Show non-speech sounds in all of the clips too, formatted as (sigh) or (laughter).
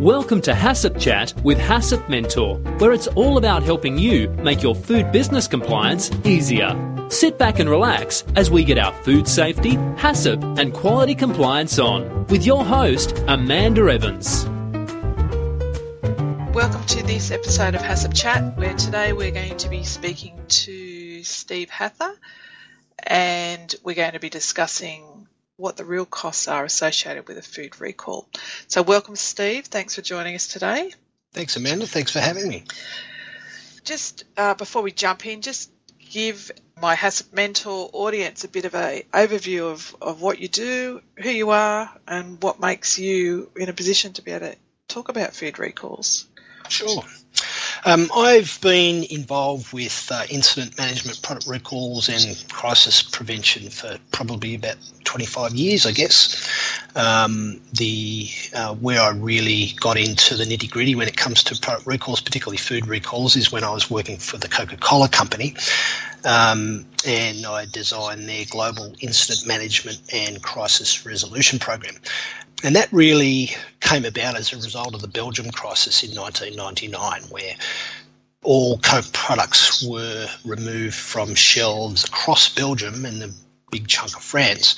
Welcome to HACCP Chat with HACCP Mentor, where it's all about helping you make your food business compliance easier. Sit back and relax as we get our food safety, HACCP, and quality compliance on with your host, Amanda Evans. Welcome to this episode of HACCP Chat, where today we're going to be speaking to Steve Hather and we're going to be discussing what the real costs are associated with a food recall. So, welcome, Steve. Thanks for joining us today. Thanks, Amanda. Thanks for having me. Just uh, before we jump in, just give my HACCP Mentor audience a bit of an overview of, of what you do, who you are, and what makes you in a position to be able to talk about food recalls. Sure. Um, I've been involved with uh, incident management, product recalls, and crisis prevention for probably about 25 years, I guess. Um, the uh, where I really got into the nitty gritty when it comes to product recalls, particularly food recalls, is when I was working for the Coca-Cola company, um, and I designed their global incident management and crisis resolution program. And that really came about as a result of the Belgium crisis in 1999, where all Coke products were removed from shelves across Belgium and a big chunk of France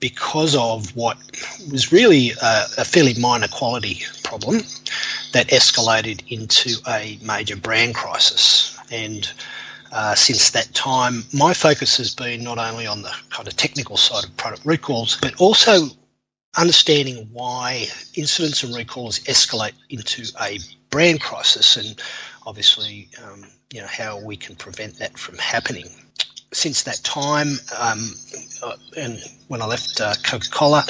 because of what was really a, a fairly minor quality problem that escalated into a major brand crisis. And uh, since that time, my focus has been not only on the kind of technical side of product recalls, but also understanding why incidents and recalls escalate into a brand crisis and obviously um, you know how we can prevent that from happening. Since that time um, uh, and when I left uh, Coca-Cola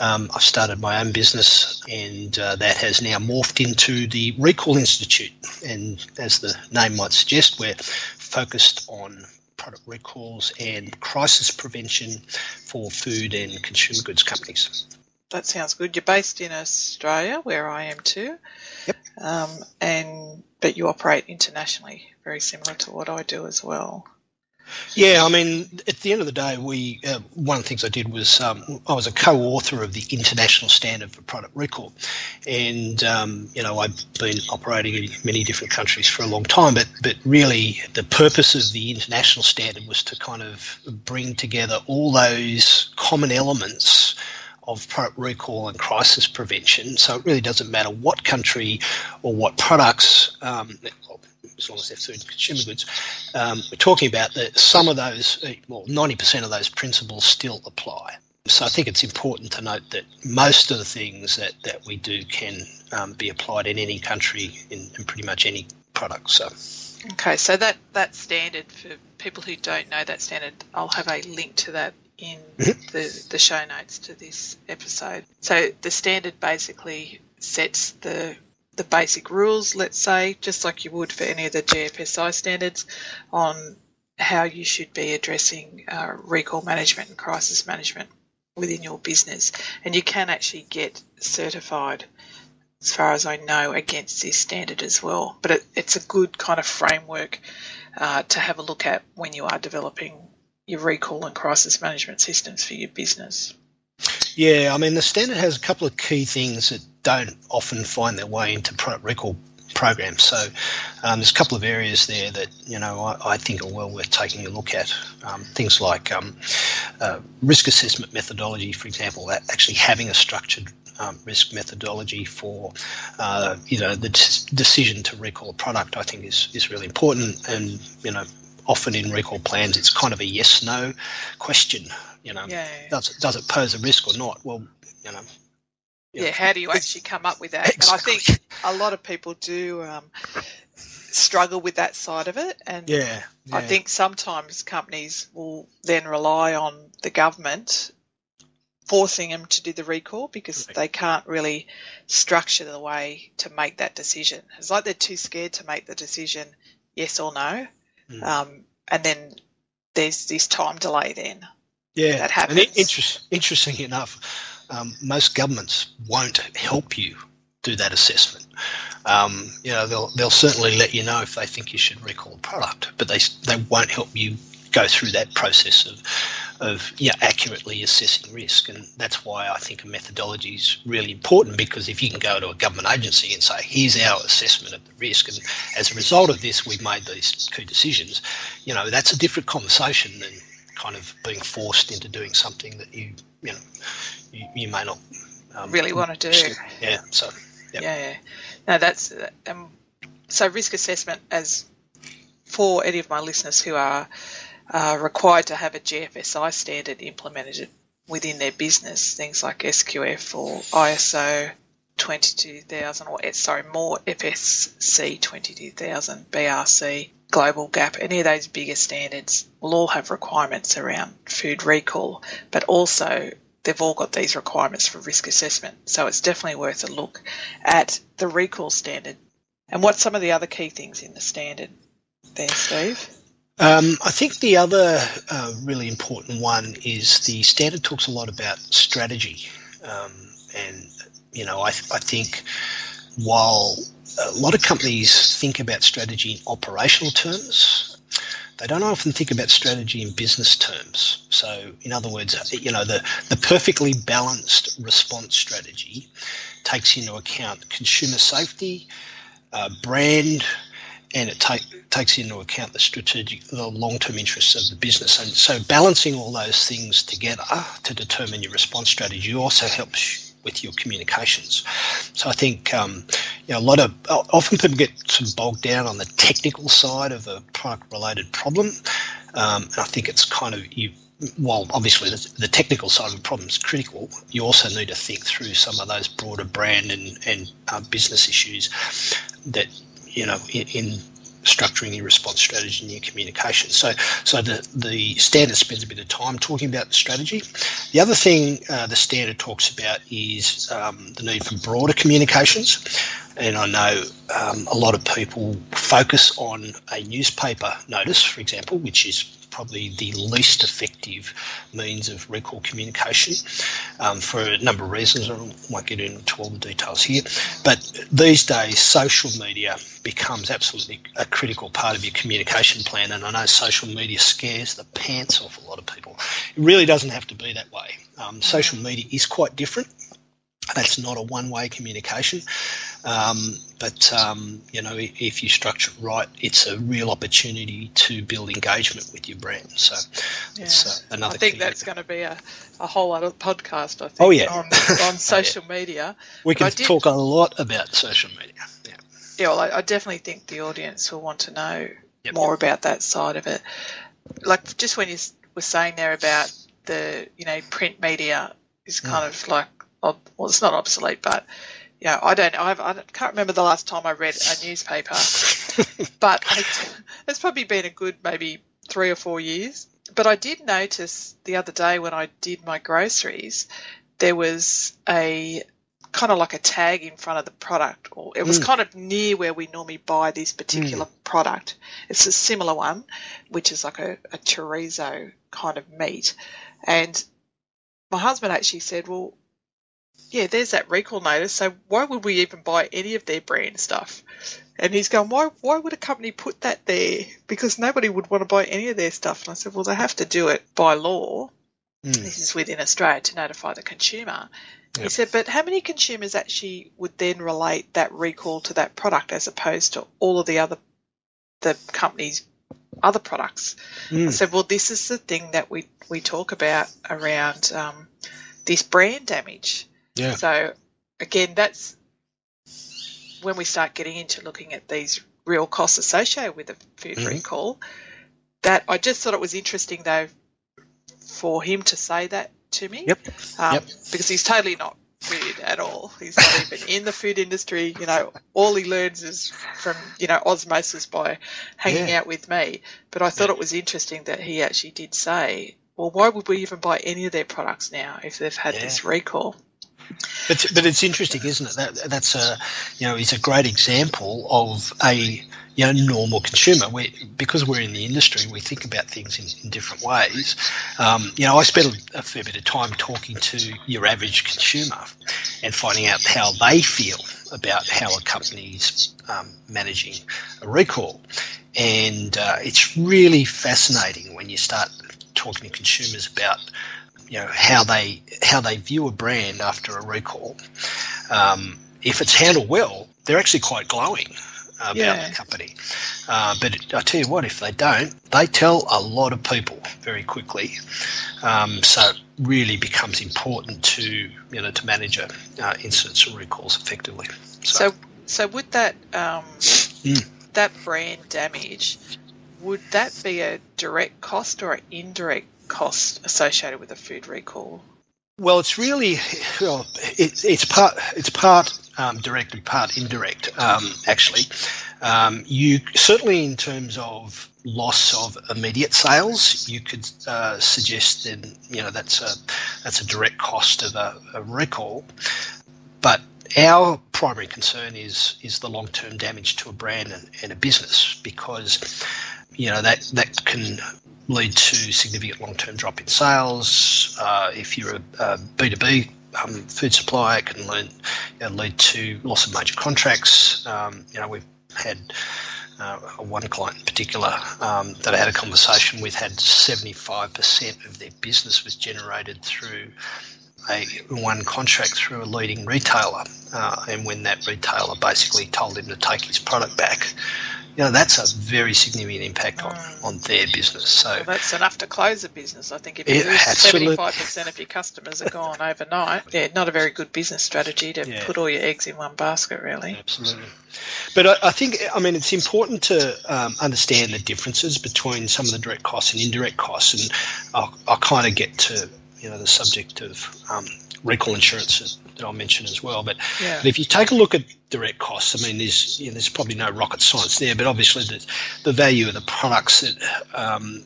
um, I started my own business and uh, that has now morphed into the Recall Institute. And as the name might suggest we're focused on product recalls and crisis prevention for food and consumer goods companies that sounds good. You're based in Australia, where I am too. Yep. Um, and but you operate internationally, very similar to what I do as well. Yeah, I mean, at the end of the day, we uh, one of the things I did was um, I was a co-author of the international standard for product recall, and um, you know I've been operating in many different countries for a long time, but but really the purpose of the international standard was to kind of bring together all those common elements of product recall and crisis prevention. So it really doesn't matter what country or what products, um, as long as they're food and consumer goods, um, we're talking about that some of those, well, 90% of those principles still apply. So I think it's important to note that most of the things that, that we do can um, be applied in any country in, in pretty much any product. So. Okay, so that, that standard for people who don't know that standard, I'll have a link to that in the, the show notes to this episode. So the standard basically sets the the basic rules, let's say, just like you would for any of the GFSI standards, on how you should be addressing uh, recall management and crisis management within your business. And you can actually get certified, as far as I know, against this standard as well. But it, it's a good kind of framework uh, to have a look at when you are developing your recall and crisis management systems for your business. Yeah, I mean, the standard has a couple of key things that don't often find their way into product recall programs. So um, there's a couple of areas there that you know I, I think are well worth taking a look at. Um, things like um, uh, risk assessment methodology, for example, actually having a structured um, risk methodology for uh, you know the t- decision to recall a product, I think is is really important. And you know often in recall plans, it's kind of a yes no question. You know, yeah. does it does it pose a risk or not? Well, you know. Yeah, how do you actually come up with that? Exactly. And I think a lot of people do um, struggle with that side of it, and yeah, yeah. I think sometimes companies will then rely on the government forcing them to do the recall because right. they can't really structure the way to make that decision. It's like they're too scared to make the decision yes or no. Mm. Um, and then there's this time delay then. Yeah, that happens. And inter- interesting enough, um, most governments won't help you do that assessment. Um, you know, they'll they'll certainly let you know if they think you should recall a product, but they they won't help you go through that process of of yeah, accurately assessing risk. And that's why I think a methodology is really important because if you can go to a government agency and say, here's our assessment of the risk, and as a result of this, we've made these key decisions, you know, that's a different conversation than kind of being forced into doing something that you, you know, you, you may not um, really want to do. Yeah, so. Yep. Yeah, no, that's um, so risk assessment as for any of my listeners who are uh, required to have a GFSI standard implemented within their business, things like SQF or ISO 22000 or sorry more FSSC 22000 BRC global gap any of those bigger standards will all have requirements around food recall but also they've all got these requirements for risk assessment. So it's definitely worth a look at the recall standard. And what's some of the other key things in the standard there steve um, I think the other uh, really important one is the standard talks a lot about strategy. Um, and, you know, I, I think while a lot of companies think about strategy in operational terms, they don't often think about strategy in business terms. So, in other words, you know, the, the perfectly balanced response strategy takes into account consumer safety, uh, brand, and it take, takes into account the strategic, the long-term interests of the business. And so, balancing all those things together to determine your response strategy also helps with your communications. So, I think um, you know a lot of often people get sort of bogged down on the technical side of a product-related problem. Um, and I think it's kind of you while obviously the, technical side of the problem is critical, you also need to think through some of those broader brand and, and uh, business issues that you know, in, in structuring your response strategy and your communication. So, so the, the standard spends a bit of time talking about the strategy. The other thing uh, the standard talks about is um, the need for broader communications. And I know um, a lot of people focus on a newspaper notice, for example, which is probably the least effective means of recall communication um, for a number of reasons. I won't get into all the details here. But these days, social media becomes absolutely a critical part of your communication plan. And I know social media scares the pants off a lot of people. It really doesn't have to be that way. Um, social media is quite different. That's not a one-way communication, um, but um, you know if you structure it right, it's a real opportunity to build engagement with your brand. So yeah. uh, another. I think that's going to be a, a whole other podcast. I think. Oh yeah. on, (laughs) on social yeah. media. We can talk a lot about social media. Yeah. Yeah. Well, I, I definitely think the audience will want to know yep. more about that side of it. Like just when you were saying there about the you know print media is kind mm. of like well, it's not obsolete, but yeah, I don't. I've, I can't remember the last time I read a newspaper, (laughs) but it's probably been a good maybe three or four years. But I did notice the other day when I did my groceries, there was a kind of like a tag in front of the product, or it was mm. kind of near where we normally buy this particular mm. product. It's a similar one, which is like a, a chorizo kind of meat. And my husband actually said, Well, yeah, there's that recall notice. So why would we even buy any of their brand stuff? And he's going, why, why would a company put that there? Because nobody would want to buy any of their stuff. And I said, well, they have to do it by law. Mm. This is within Australia to notify the consumer. Yep. He said, but how many consumers actually would then relate that recall to that product as opposed to all of the other, the company's other products? Mm. I said, well, this is the thing that we, we talk about around um, this brand damage. Yeah. So again, that's when we start getting into looking at these real costs associated with a food mm-hmm. recall. That I just thought it was interesting though for him to say that to me. Yep. Um, yep. Because he's totally not weird at all. He's not even (laughs) in the food industry. You know, all he learns is from you know osmosis by hanging yeah. out with me. But I thought yeah. it was interesting that he actually did say, "Well, why would we even buy any of their products now if they've had yeah. this recall?" But but it's interesting, isn't it? That that's a you know it's a great example of a you know normal consumer. We because we're in the industry, we think about things in, in different ways. Um, you know, I spent a fair bit of time talking to your average consumer and finding out how they feel about how a company's um, managing a recall. And uh, it's really fascinating when you start talking to consumers about you know how they how they view a brand after a recall. Um, if it's handled well, they're actually quite glowing about yeah. the company. Uh, but I tell you what, if they don't, they tell a lot of people very quickly. Um, so it really becomes important to you know to manage a, uh, incidents or recalls effectively. So, so, so would that um, mm. that brand damage would that be a direct cost or an indirect cost associated with a food recall? Well, it's really well, it, it's part it's part um, direct and part indirect. Um, actually, um, you certainly in terms of loss of immediate sales, you could uh, suggest then you know that's a that's a direct cost of a, a recall, but our primary concern is is the long term damage to a brand and, and, a business because you know that that can lead to significant long term drop in sales. Uh, if you're a B two B um, food supplier, it can lead, you know, lead to loss of major contracts. Um, you know we've had uh, one client in particular um, that I had a conversation with had 75% of their business was generated through a one contract through a leading retailer, uh, and when that retailer basically told him to take his product back, you know that's a very significant impact on, mm. on their business. So well, that's enough to close a business. I think if you lose seventy five percent of your customers are gone overnight, yeah, not a very good business strategy to yeah. put all your eggs in one basket, really. Absolutely. But I, I think I mean it's important to um, understand the differences between some of the direct costs and indirect costs, and I'll, I'll kind of get to you know the subject of um, recall insurance that I'll mention as well. But, yeah. but, if you take a look at direct costs, I mean, there's you know, there's probably no rocket science there, but obviously the, the value of the products that um,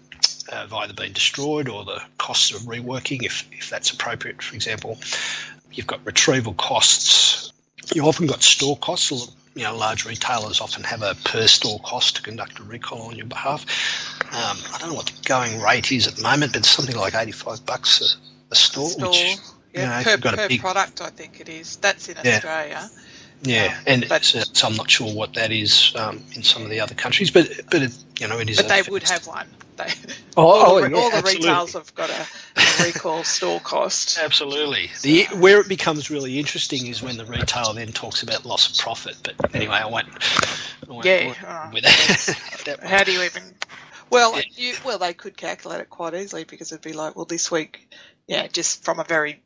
have either been destroyed or the costs of reworking, if, if that's appropriate, for example. You've got retrieval costs. You've often got store costs. You know, large retailers often have a per store cost to conduct a recall on your behalf. Um, I don't know what the going rate is at the moment, but it's something like 85 bucks a, a store, store. which yeah, you know, per, per big, product, I think it is. That's in yeah. Australia. Yeah, um, and but, so I'm not sure what that is um, in some of the other countries, but but it, you know it is. But they would have one. They, oh, (laughs) all, oh, the, yeah, all the retails have got a, a recall store cost. (laughs) Absolutely. The where it becomes really interesting is when the retailer then talks about loss of profit. But anyway, I won't. I won't yeah. With that. (laughs) How do you even? Well, yeah. you, well, they could calculate it quite easily because it'd be like, well, this week, yeah, just from a very yeah.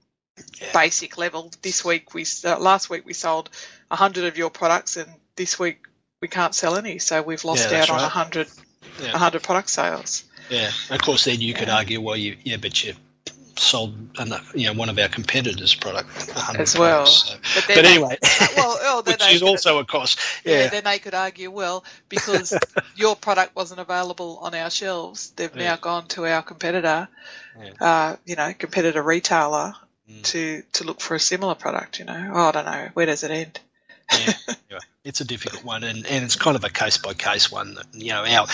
Basic level. This week we uh, last week we sold hundred of your products, and this week we can't sell any, so we've lost yeah, out right. on hundred yeah. hundred product sales. Yeah, of course. Then you could argue, well, you yeah, but you sold enough, you know one of our competitors' product as well. so. But, but anyway, (laughs) well, oh, (laughs) which is also a cost. Yeah. yeah. Then they could argue, well, because (laughs) your product wasn't available on our shelves, they've yeah. now gone to our competitor, yeah. uh, you know, competitor retailer, mm. to to look for a similar product. You know, oh, I don't know where does it end. yeah, (laughs) it's a difficult one, and, and it's kind of a case by case one. That, you know, our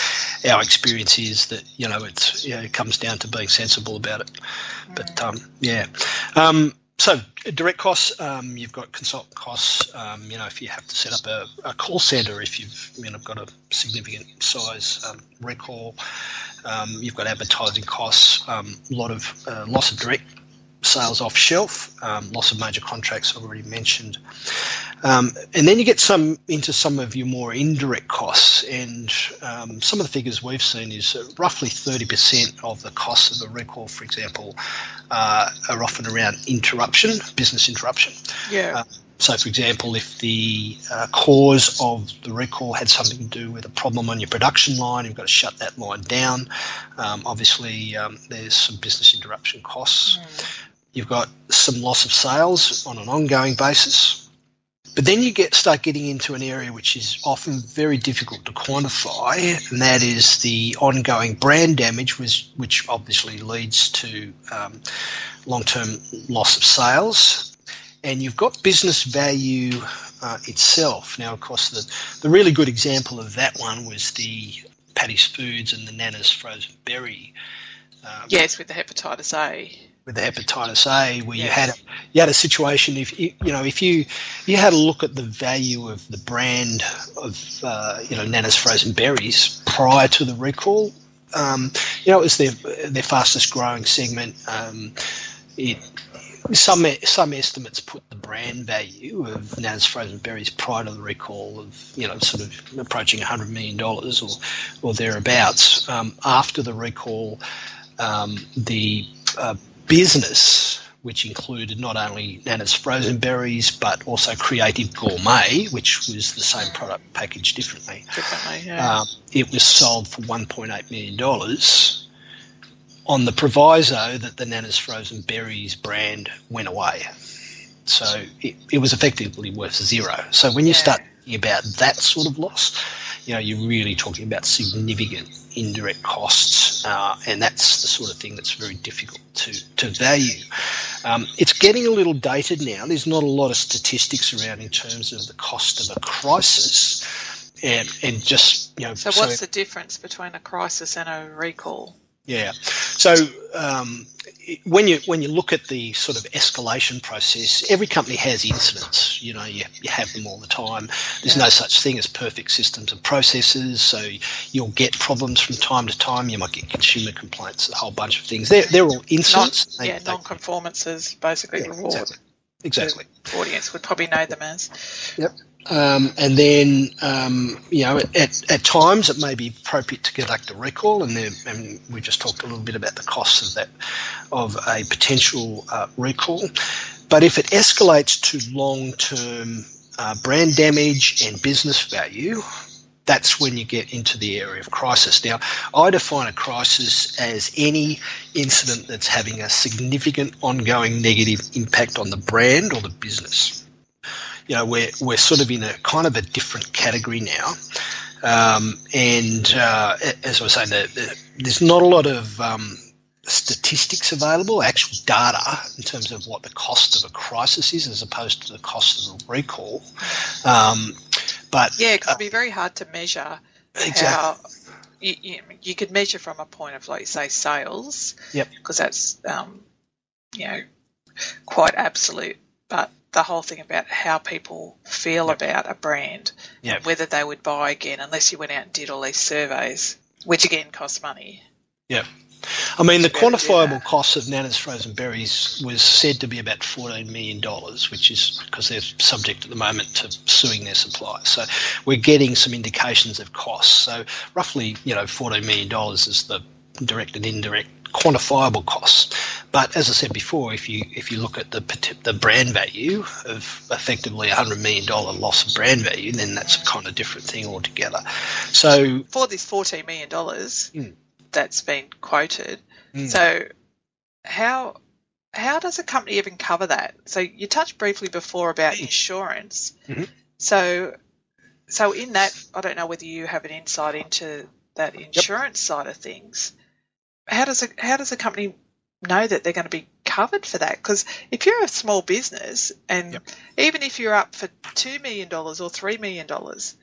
our experience is that you know it's you know, it comes down to being sensible about it. Mm. But um, yeah, um, so direct costs, um, you've got consult costs. Um, you know, if you have to set up a, a, call center, if you've you know got a significant size um, recall, um, you've got advertising costs. Um, a lot of uh, loss of direct sales off shelf, um, loss of major contracts already mentioned, um, and then you get some into some of your more indirect costs. And um, some of the figures we've seen is roughly 30% of the costs of a recall, for example, uh, are often around interruption, business interruption. Yeah. Uh, so, for example, if the uh, cause of the recall had something to do with a problem on your production line, you've got to shut that line down. Um, obviously, um, there's some business interruption costs. Mm. You've got some loss of sales on an ongoing basis. But then you get start getting into an area which is often very difficult to quantify, and that is the ongoing brand damage, which, which obviously leads to um, long-term loss of sales. And you've got business value uh, itself. Now, of course, the, the really good example of that one was the Patties Foods and the Nanna's frozen berry. Um, yes, with the hepatitis A with the hepatitis A, where you had a, you had a situation if you, you know if you you had a look at the value of the brand of uh, you know Nanna's frozen berries prior to the recall, Um, you know, it was their their fastest growing segment. Um, it, some some estimates put the brand value of Nanna's frozen berries prior to the recall of you know sort of approaching 100 million dollars or or thereabouts. Um, after the recall, um, the uh, business which included not only Nanna's frozen berries but also Creative Gourmet, which was the same product packaged differently. Differently, yeah. Um, it was sold for $1.8 million on the proviso that the Nanna's frozen berries brand went away. So it, it was effectively worth zero. So when you Yeah. start thinking about that sort of loss, you know, you're really talking about significant indirect costs, uh, and that's the sort of thing that's very difficult to, to value. Um, it's getting a little dated now. There's not a lot of statistics around in terms of the cost of a crisis, and and just you know. So what's the difference between a crisis and a recall? Yeah. So um, when you when you look at the sort of escalation process, every company has incidents. You know, you, you have them all the time. There's no such thing as perfect systems and processes. So you'll get problems from time to time. You might get consumer complaints, a whole bunch of things. They're they're all Non, incidents. They- yeah, they- non-conformances, basically yeah, exactly. Exactly. the audience would probably know them as. Yep. Um, and then, um, you know, at, at times it may be appropriate to conduct a recall, and, and we just talked a little bit about the costs of that, of a potential uh, recall. But if it escalates to long-term uh, brand damage and business value, that's when you get into the area of crisis. Now, I define a crisis as any incident that's having a significant ongoing negative impact on the brand or the business you know, we're, we're sort of in a kind of a different category now. Um, and uh, as I was saying, the, the, there's not a lot of um, statistics available, actual data in terms of what the cost of a crisis is as opposed to the cost of a recall. Um, but Yeah, because it'd be very hard to measure Exactly. how you, you, you could measure from a point of, like say, sales. Yep. Because that's, um, you know, quite absolute. But the whole thing about how people feel about a brand, Yep. whether they would buy again, unless you went out and did all these surveys, which again costs money. Yeah. I mean, the Should be able to do quantifiable cost of Nanna's frozen berries was said to be about $14 million, which is because they're subject at the moment to suing their suppliers. So we're getting some indications of costs. So roughly, you know, $14 million is the direct and indirect quantifiable costs. But as I said before, if you if you look at the the brand value of effectively a $100 million loss of brand value, then that's a kind of different thing altogether. So For this $14 million Mm. that's been quoted, Mm. so how how does a company even cover that? So you touched briefly before about insurance. Mhm. So so in that, I don't know whether you have an insight into that insurance side of things. How does a how does a company know that they're going to be covered for that? Because if you're a small business, and Yep. even if you're up for two million dollars or three million dollars,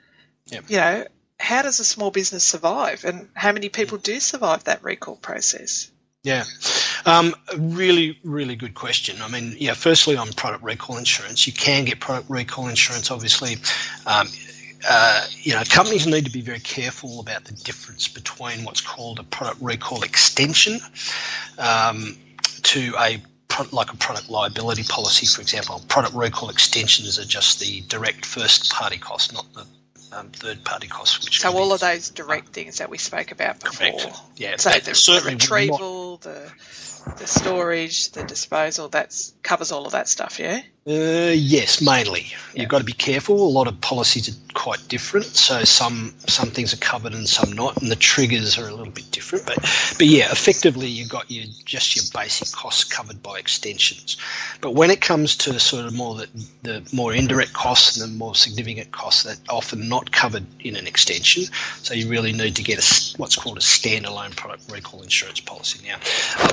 Yep. you know, how does a small business survive, and how many people do survive that recall process? Yeah, um, a really, really good question. I mean, yeah, firstly, on product recall insurance, you can get product recall insurance, obviously. Um, uh, you know, companies need to be very careful about the difference between what's called a product recall extension um, to a pro- like a product liability policy, for example. Product recall extensions are just the direct first party cost, not the um, third party cost. Which So all be- of those direct things that we spoke about before. Correct. Yeah, So the, would not- retrieval, the the storage, the disposal, that's covers all of that stuff, yeah. Uh, yes, mainly. Yeah. You've got to be careful. A lot of policies are quite different, so some some things are covered and some not, and the triggers are a little bit different. But but yeah, effectively you've got your just your basic costs covered by extensions. But when it comes to sort of more the, the more indirect costs and the more significant costs that are often not covered in an extension, so you really need to get a what's called a standalone product recall insurance policy. Now,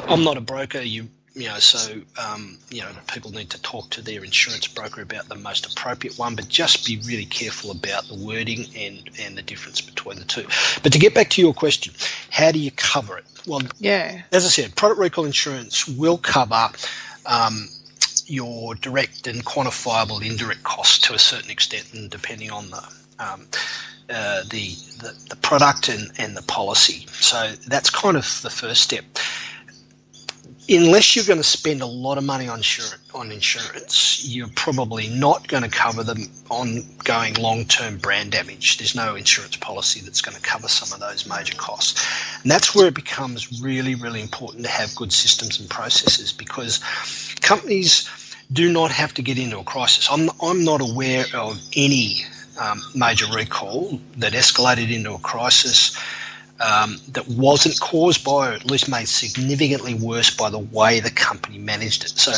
I'm not a broker. You you know, so um, you know, people need to talk to their insurance broker about the most appropriate one, but just be really careful about the wording and and the difference between the two. But to get back to your question, how do you cover it? Well, Yeah. as I said, product recall insurance will cover um, your direct and quantifiable indirect costs to a certain extent, and depending on the um, uh, the, the, the product and, and the policy. So that's kind of the first step. Unless you're going to spend a lot of money on insurance, on insurance, you're probably not going to cover the ongoing long-term brand damage. There's no insurance policy that's going to cover some of those major costs, and that's where it becomes really, really important to have good systems and processes because companies do not have to get into a crisis. I'm, I'm not aware of any um, major recall that escalated into a crisis um, that wasn't caused by, or at least made significantly worse by the way the company managed it. So,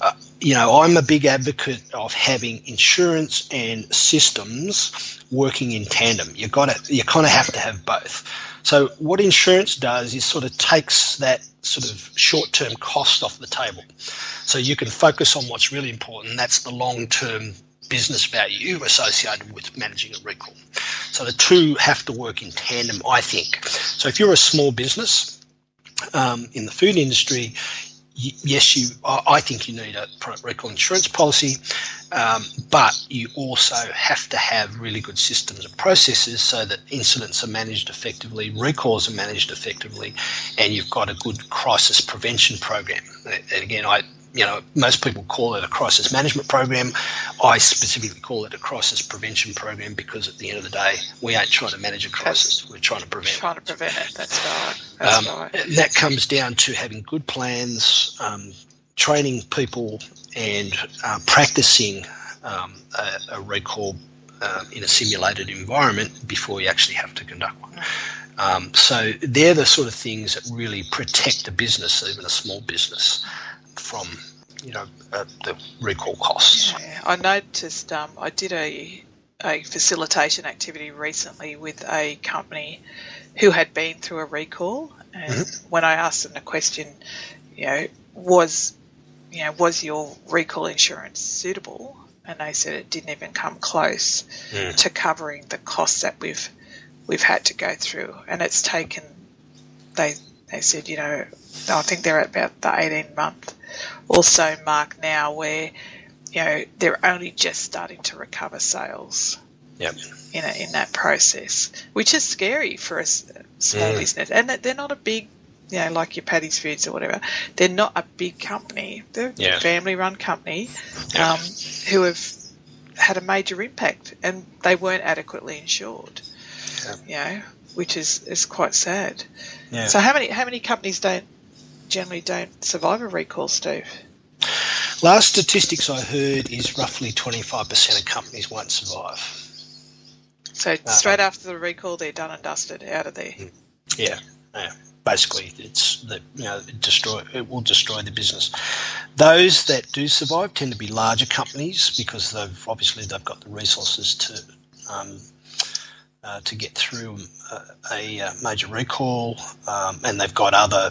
uh, you know, I'm a big advocate of having insurance and systems working in tandem. You got to, you kind of have to have both. So, what insurance does is sort of takes that sort of short-term cost off the table, so you can focus on what's really important. That's the long-term business value associated with managing a recall. So the two have to work in tandem, I think. So if you're a small business um, in the food industry, yes, you. I think you need a product recall insurance policy, um, but you also have to have really good systems and processes so that incidents are managed effectively, recalls are managed effectively, and you've got a good crisis prevention program. And again, I you know, most people call it a crisis management program. I specifically call it a crisis prevention program because at the end of the day, we ain't trying to manage a crisis. That's, we're trying to prevent trying it. to prevent it. That's right. That's um, right. That comes down to having good plans, um, training people, and uh, practicing um, a, a, recall uh, in a simulated environment before you actually have to conduct one. Um, so they're the sort of things that really protect a business, even a small business from you know uh, the recall costs. Yeah, I noticed um, I did a a facilitation activity recently with a company who had been through a recall, and mm-hmm. when I asked them the question, you know, was you know was your recall insurance suitable? And they said it didn't even come close mm. to covering the costs that we've we've had to go through, and it's taken. They they said, you know, I think they're at about the 18 month also mark now where you know they're only just starting to recover sales. Yep. In a, in that process, which is scary for a small mm. business, and they're not a big, you know, like your Patties Foods or whatever. They're not a big company. They're yeah. a family-run company yep. um, who have had a major impact, and they weren't adequately insured. Yep. You know, which is is quite sad. Yeah. So how many how many companies don't generally don't survive a recall, Steve? Last statistics I heard is roughly 25% of companies won't survive. So uh, straight after the recall, they're done and dusted out of there. Mm. Yeah, yeah. Basically, it's the you know it destroy it will destroy the business. Those that do survive tend to be larger companies because they've obviously they've got the resources to um, uh, to get through a, a uh, major recall, um, and they've got other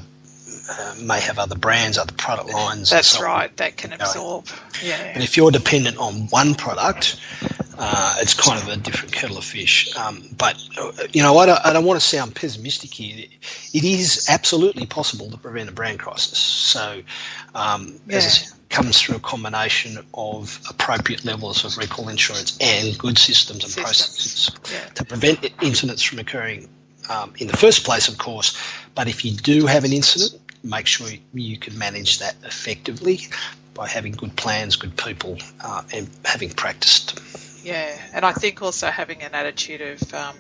uh, may have other brands, other product lines. That's right. That can absorb. Yeah. And if you're dependent on one product, uh, it's kind of a different kettle of fish. Um, but uh, you know, I don't, I don't, want to sound pessimistic here. It is absolutely possible to prevent a brand crisis. So, um, yeah. as it comes through a combination of appropriate levels of recall insurance and good systems and systems. processes yeah. to prevent incidents from occurring um, in the first place, of course. But if you do have an incident, make sure you can manage that effectively by having good plans, good people, uh, and having practiced. Yeah, and I think also having an attitude of um,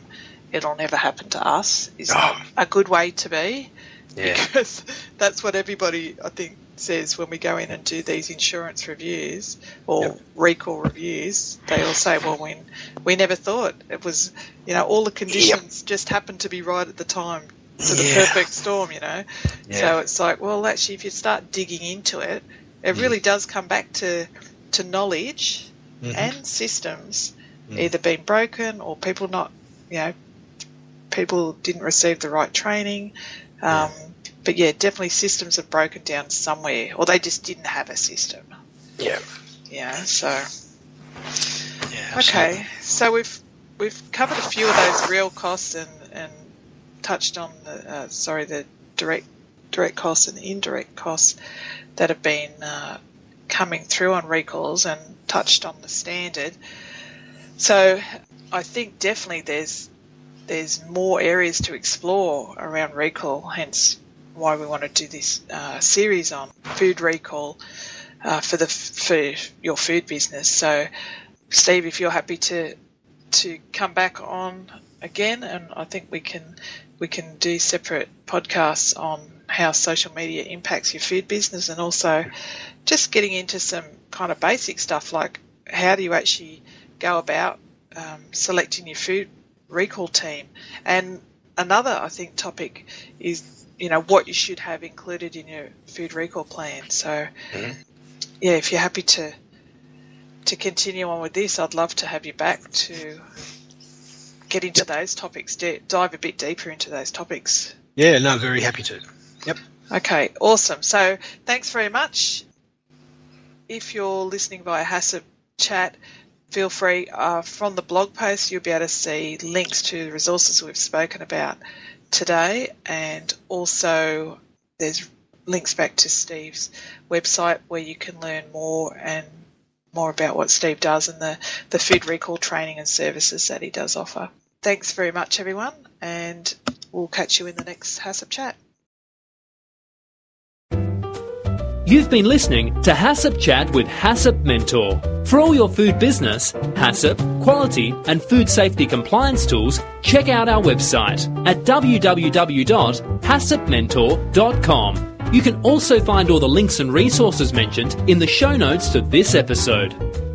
it'll never happen to us is oh. a good way to be. Yeah. Because (laughs) that's what everybody, I think, says when we go in and do these insurance reviews or yep. recall reviews. They all say, well, we, we never thought it was, you know, all the conditions yep. just happened to be right at the time to the yeah. perfect storm, you know. Yeah. So it's like, well, actually, if you start digging into it, it really does come back to to knowledge mm-hmm. and systems mm. either being broken or people not, you know, people didn't receive the right training. Um, yeah. But yeah, definitely systems have broken down somewhere, or they just didn't have a system. Yeah. Yeah. So. Yeah, okay, so we've we've covered a few of those real costs and, and touched on the uh, sorry the direct direct costs and indirect costs that have been uh, coming through on recalls and touched on the standard. So I think definitely there's there's more areas to explore around recall. Hence, why we want to do this uh, series on food recall uh, for the for your food business. So, Steve, if you're happy to to come back on again, and I think we can we can do separate podcasts on how social media impacts your food business, and also just getting into some kind of basic stuff like how do you actually go about um, selecting your food recall team, and another I think topic is you know what you should have included in your food recall plan. So, mm-hmm. yeah, if you're happy to to continue on with this, I'd love to have you back to get into yep. those topics, dive a bit deeper into those topics. Yeah, no, very happy to. Yep. Okay, awesome. So thanks very much. If you're listening via HACCP chat, feel free. Uh, from the blog post, you'll be able to see links to the resources we've spoken about today, and also there's links back to Steve's website where you can learn more and more about what Steve does and the, the food recall training and services that he does offer. Thanks very much, everyone, and we'll catch you in the next HACCP chat. You've been listening to HACCP Chat with HACCP Mentor. For all your food business, HACCP, quality, and food safety compliance tools, check out our website at www.haccpmentor.com. You can also find all the links and resources mentioned in the show notes to this episode.